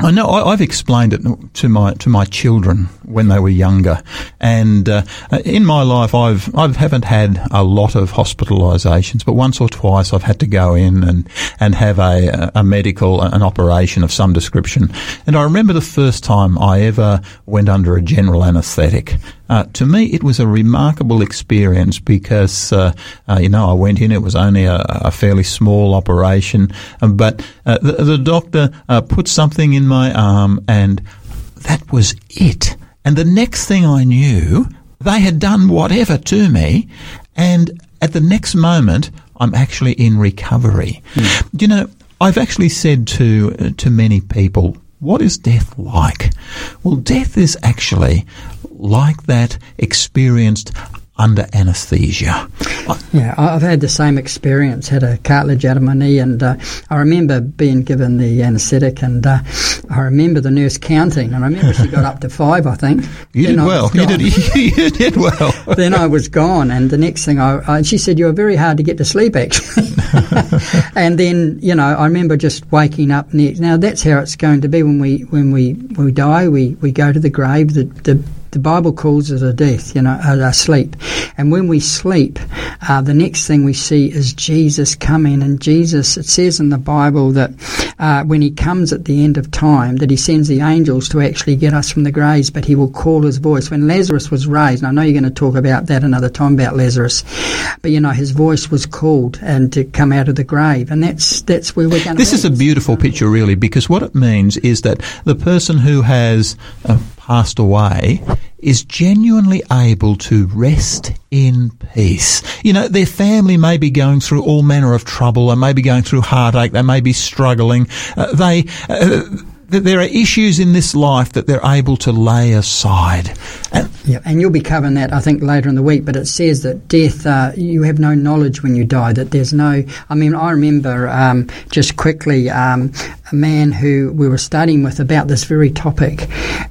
I know I, I've explained it to my to my children when they were younger, and uh, in my life I've I haven't had a lot of hospitalisations, but once or twice I've had to go in and and have a a medical an operation of some description, and I remember the first time I ever went under a general anaesthetic. Uh, to me, it was a remarkable experience because, uh, uh, you know, I went in, it was only a, a fairly small operation, um, but uh, the, the doctor uh, put something in my arm and that was it. And the next thing I knew, they had done whatever to me, and at the next moment, I'm actually in recovery. You know, I've actually said to uh, to many people, what is death like? Well, death is actually like that experienced under anaesthesia. Yeah, I've had the same experience. Had a cartilage out of my knee, and uh, I remember being given the anaesthetic, and uh, I remember the nurse counting, and I remember she got up to five, I think. You Then did I well. You did, you did well. then I was gone, and the next thing I, I she said, "You were very hard to get to sleep, actually." and then you know, I remember just waking up next. Now that's how it's going to be when we when we when we die. We we go to the grave. The the the Bible calls it a death, you know, a, a sleep. And when we sleep, uh, the next thing we see is Jesus coming. And Jesus, it says in the Bible that uh, when he comes at the end of time, that he sends the angels to actually get us from the graves, but he will call his voice. When Lazarus was raised, and I know you're going to talk about that another time about Lazarus, but you know, his voice was called and to come out of the grave. And that's, that's where we're going to This is a beautiful picture, really, because what it means is that the person who has uh, passed away is genuinely able to rest in peace. You know, their family may be going through all manner of trouble, they may be going through heartache, they may be struggling. Uh, they. Uh, there are issues in this life that they're able to lay aside. And Yeah, and you'll be covering that, I think, later in the week. But it says that death, uh, you have no knowledge when you die. That there's no. I mean, I remember um, just quickly um, a man who we were studying with about this very topic,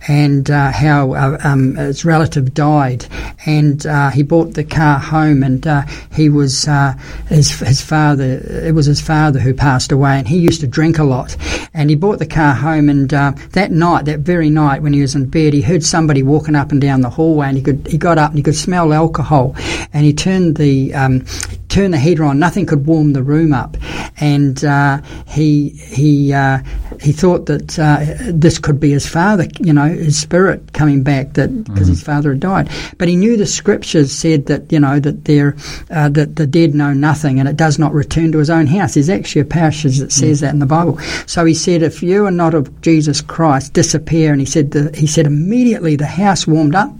and uh, how uh, um, his relative died, and uh, he bought the car home, and uh, he was uh, his his father. It was his father who passed away, and he used to drink a lot, and he bought the car home, and uh, that night, that very night, when he was in bed, he heard somebody walking up and down the hallway, and he could he got up and he could smell alcohol, and he turned the um, turned the heater on. Nothing could warm the room up, and uh, he he uh, he thought that uh, this could be his father, you know, his spirit coming back that because his father had died. But he knew the scriptures said that you know that they're uh, that the dead know nothing, and it does not return to his own house. There's actually a passage that says that in the Bible. So he said, if you are not of Jesus Christ, disappear. And he said, the, he said immediately the house warmed up.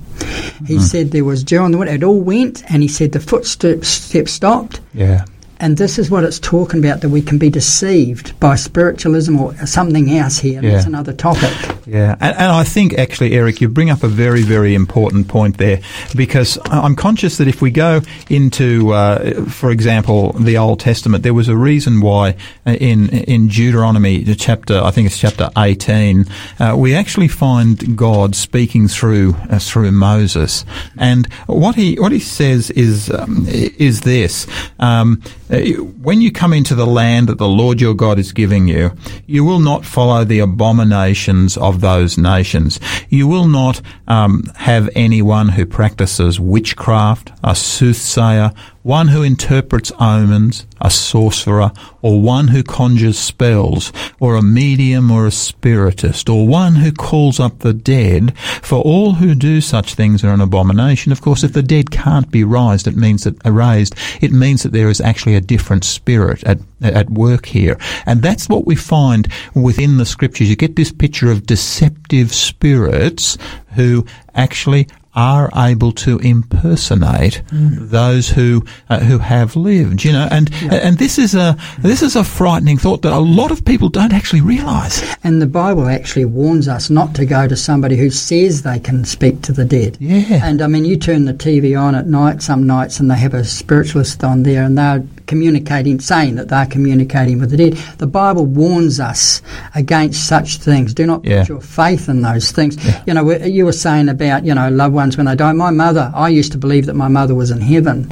He mm. said there was dew on the window. It all went, and he said the footsteps steps stopped. yeah, And this is what it's talking about that we can be deceived by spiritualism or something else here. Yeah. That's another topic. Yeah, and, and I think actually, Eric, you bring up a very, very important point there because I'm conscious that if we go into, uh, for example, the Old Testament, there was a reason why uh, in in Deuteronomy the chapter, I think it's chapter 18, uh, we actually find God speaking through uh, through Moses, and what he what he says is um, is this. Um, when you come into the land that the Lord your God is giving you, you will not follow the abominations of those nations. You will not um, have anyone who practices witchcraft, a soothsayer, one who interprets omens, a sorcerer, or one who conjures spells, or a medium or a spiritist, or one who calls up the dead, for all who do such things are an abomination. Of course, if the dead can't be raised, it means that raised, it means that there is actually a different spirit at at work here. And that's what we find within the scriptures. You get this picture of deceptive spirits who actually are able to impersonate those who uh, who have lived, you know, and and this is a this is a frightening thought that a lot of people don't actually realise. And the Bible actually warns us not to go to somebody who says they can speak to the dead. Yeah. And I mean, you turn the TV on at night, some nights, and they have a spiritualist on there, and they're communicating, saying that they're communicating with the dead. The Bible warns us against such things. Do not put your faith in those things. You know, you were saying about you know loved ones when they die. My mother, I used to believe that my mother was in heaven.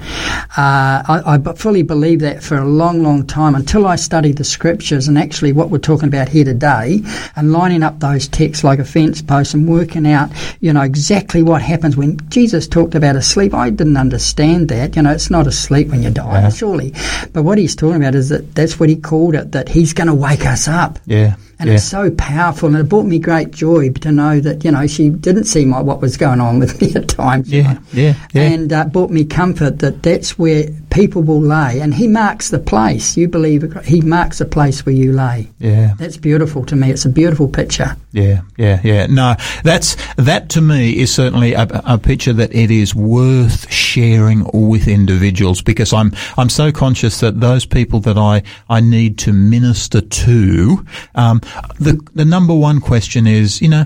Uh, I, I fully believed that for a long, long time until I studied the scriptures and actually what we're talking about here today, and lining up those texts like a fence post and working out, you know, exactly what happens when Jesus talked about a sleep. I didn't understand that. You know, it's not a sleep when you die, surely. But what he's talking about is that that's what he called it. That he's going to wake us up. Yeah. And yeah. it's so powerful, and it brought me great joy to know that you know she didn't see my, what was going on with me at times. Yeah, know. yeah, yeah. And uh, brought me comfort that that's where people will lay, and He marks the place. You believe He marks the place where you lay. yeah. That's beautiful to me. It's a beautiful picture. Yeah, yeah, yeah. No, that's that to me is certainly a, a picture that it is worth sharing with individuals because I'm I'm so conscious that those people that I I need to minister to, um, the the number one question is, you know,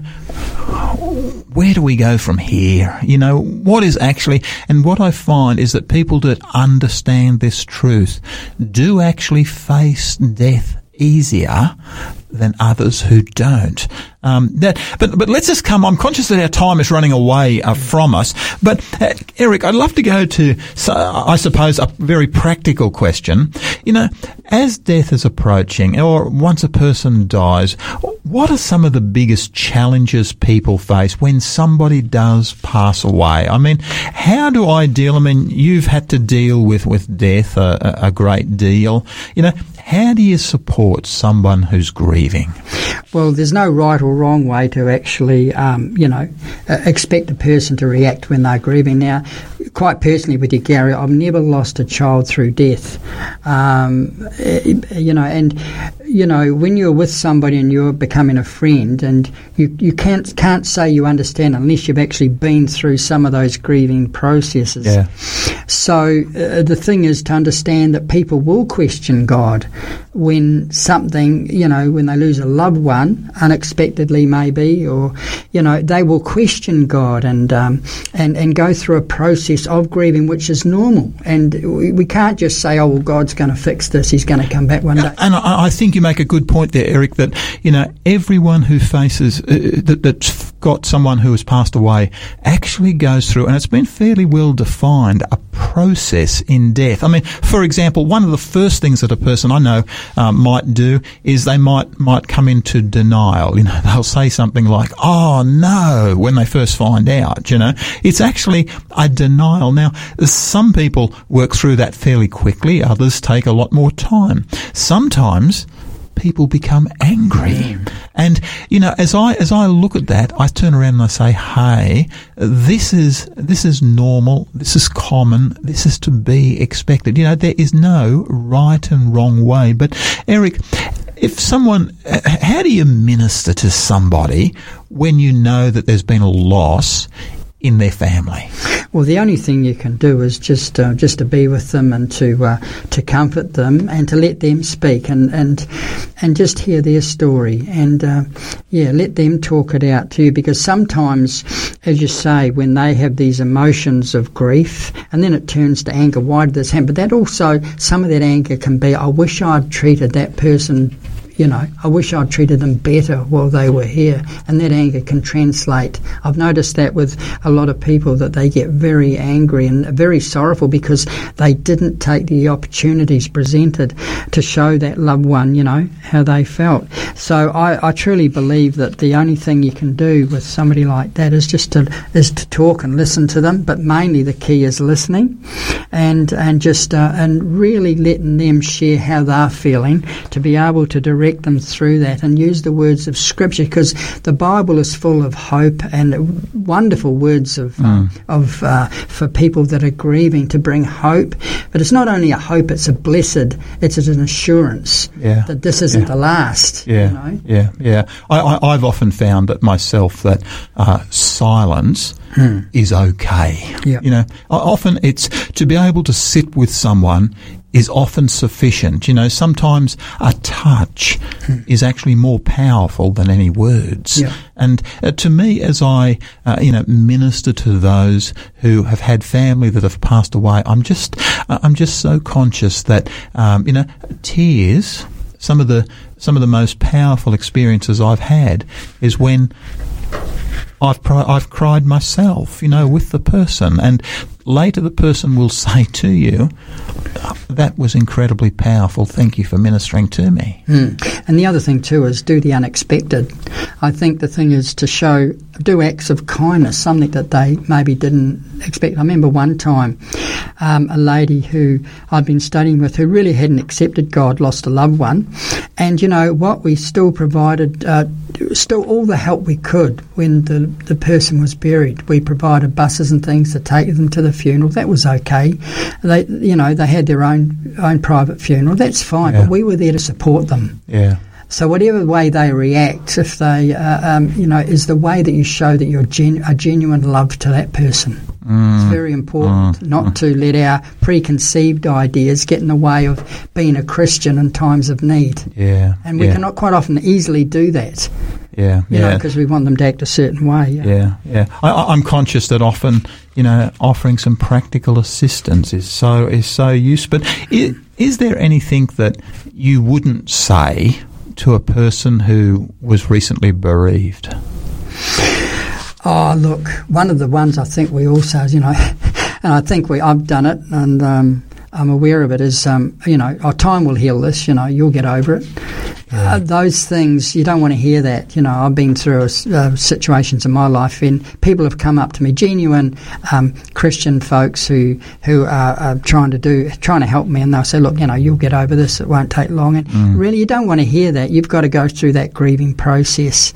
where do we go from here? You know, what is actually, and what I find is that people that understand this truth do actually face death easier than others who don't. Um, that, but but let's just come. I'm conscious that our time is running away uh, from us. But uh, Eric, I'd love to go to, so, I suppose, a very practical question. You know, as death is approaching, or once a person dies, what are some of the biggest challenges people face when somebody does pass away? I mean, how do I deal? I mean, you've had to deal with with death a, a great deal. You know, how do you support someone who's grieving? Well, there's no right or wrong way to actually, um, you know, uh, expect a person to react when they're grieving. Now, quite personally with you, Gary, I've never lost a child through death. Um, you know, and you know, when you're with somebody and you're becoming a friend, and you, you can't can't say you understand unless you've actually been through some of those grieving processes. Yeah. So uh, the thing is to understand that people will question God when something, you know, when they lose a loved one unexpectedly, maybe, or you know, they will question God and um, and and go through a process of grieving, which is normal. And we, we can't just say, "Oh, well, God's going to fix this; He's going to come back one day." And I, I think you make a good point there, Eric. That you know, everyone who faces uh, that, that's got someone who has passed away actually goes through, and it's been fairly well defined, a process in death. I mean, for example, one of the first things that a person I know um, might do is they might might come into denial. You know, they'll say something like, "Oh no," when they first find out. You know, it's actually a denial. Now, some people work through that fairly quickly. Others take a lot more time. Sometimes people become angry. And, you know, as I, as I look at that, I turn around and I say, hey, this is, this is normal. This is common. This is to be expected. You know, there is no right and wrong way. But Eric, if someone, how do you minister to somebody when you know that there's been a loss in their family? Well, the only thing you can do is just uh, just to be with them and to uh, to comfort them and to let them speak and and and just hear their story and uh, yeah, let them talk it out to you because sometimes, as you say, when they have these emotions of grief and then it turns to anger, why did this happen? But that also some of that anger can be, I wish I'd treated that person you know, I wish I'd treated them better while they were here. And that anger can translate. I've noticed that with a lot of people that they get very angry and very sorrowful because they didn't take the opportunities presented to show that loved one, you know, how they felt. So I, I truly believe that the only thing you can do with somebody like that is just to is to talk and listen to them. But mainly the key is listening, and and just uh, and really letting them share how they're feeling to be able to direct direct them through that and use the words of Scripture because the Bible is full of hope and wonderful words of Mm. of uh, for people that are grieving to bring hope. But it's not only a hope; it's a blessed. It's an assurance Yeah. that this isn't Yeah. the last. Yeah, You know? yeah, yeah. I, I, I've often found that myself that uh, silence is okay. Yeah. You know, often it's to be able to sit with someone is often sufficient. You know, sometimes a touch is actually more powerful than any words. Yeah. And uh, to me, as I, uh, you know, minister to those who have had family that have passed away, I'm just, uh, I'm just so conscious that, um, you know, tears, some of the, some of the most powerful experiences I've had is when I've pri- I've cried myself, you know, with the person, and later the person will say to you, "That was incredibly powerful. Thank you for ministering to me." Mm. And the other thing too is do the unexpected. I think the thing is to show, do acts of kindness, something that they maybe didn't expect. I remember one time um, a lady who I'd been studying with who really hadn't accepted God, lost a loved one, and you know what? We still provided, uh, still all the help we could when the the person was buried. We provided buses and things to take them to the funeral. That was okay. They, you know, they had their own own private funeral. That's fine. Yeah. But we were there to support them. Yeah, So whatever way they react, if they, uh, um, you know, is the way that you show that you're a genuine love to that person. Mm. It's very important not to let our preconceived ideas get in the way of being a Christian in times of need. yeah, And we yeah, cannot quite often easily do that. Yeah, You yeah. because we want them to act a certain way. Yeah. Yeah, yeah. I, I'm conscious that often, you know, offering some practical assistance is so is so useful. But is, is there anything that you wouldn't say to a person who was recently bereaved? Oh, look, one of the ones I think we also, you know, and I think we I've done it, and um, I'm aware of it. Is um, you know, oh, time will heal this. You know, you'll get over it. Uh, those things you don't want to hear that. You know, I've been through uh, situations in my life, and people have come up to me, genuine um, Christian folks who who are, are trying to do trying to help me, and they'll say, "Look, you know, you'll get over this. It won't take long." And really, you don't want to hear that. You've got to go through that grieving process.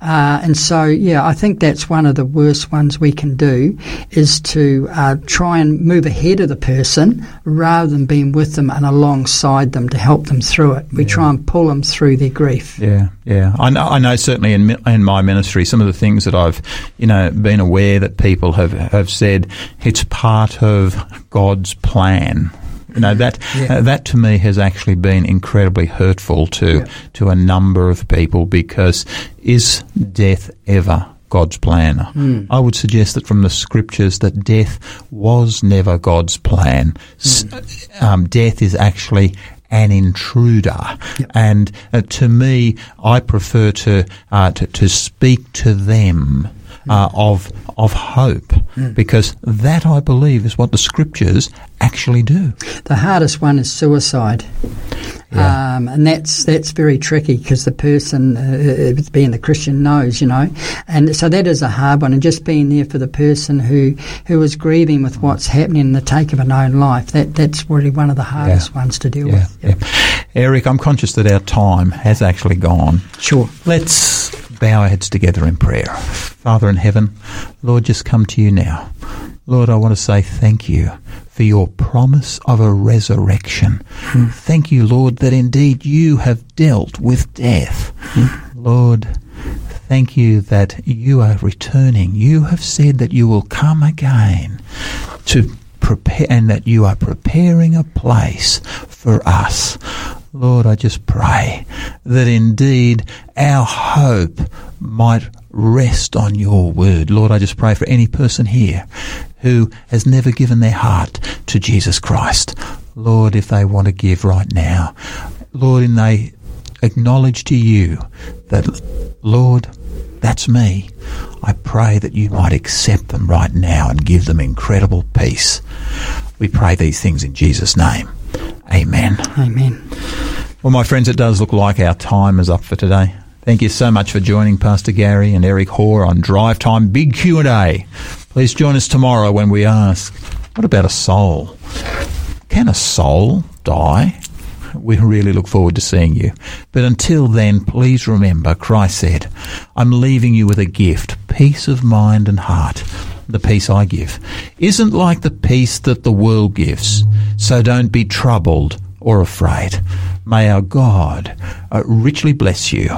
Uh, and so, yeah, I think that's one of the worst ones we can do is to uh, try and move ahead of the person rather than being with them and alongside them to help them through it. We try and pull them through their grief. Yeah, yeah. I know, I know certainly in, in my ministry, some of the things that I've, you know, been aware that people have, have said, it's part of God's plan. You know, that, uh, that to me has actually been incredibly hurtful to, to a number of people because is death ever God's plan? I would suggest that from the scriptures that death was never God's plan. S- um, death is actually an intruder. And uh, to me, I prefer to, uh, to, to speak to them. Uh, of of hope, because that I believe is what the scriptures actually do. The hardest one is suicide. Yeah. Um, and that's that's very tricky because the person, uh, uh, being the Christian, knows, you know, and so that is a hard one. And just being there for the person who who is grieving with what's happening in the take of an own life, that that's really one of the hardest ones to deal Yeah, with. yeah. Eric, I'm conscious that our time has actually gone. Sure. Let's bow our heads together in prayer. Father in heaven, Lord, just come to you now. Lord, I want to say thank you for your promise of a resurrection. Thank you, Lord, that indeed you have dealt with death. Lord, thank you that you are returning. You have said that you will come again to prepare and that you are preparing a place for us. Lord, I just pray that indeed our hope might rest on your word. Lord, I just pray for any person here who has never given their heart to Jesus Christ. Lord, if they want to give right now, Lord, and they acknowledge to you that, Lord, that's me. I pray that you might accept them right now and give them incredible peace. We pray these things in Jesus' name. Amen. Amen. Well, my friends, it does look like our time is up for today. Thank you so much for joining Pastor Gary and Eric Hoare on Drive Time Big Q&A. Please join us tomorrow when we ask, what about a soul? Can a soul die? We really look forward to seeing you. But until then, please remember Christ said, I'm leaving you with a gift, peace of mind and heart. The peace I give isn't like the peace that the world gives. So don't be troubled or afraid. May our God uh, richly bless you.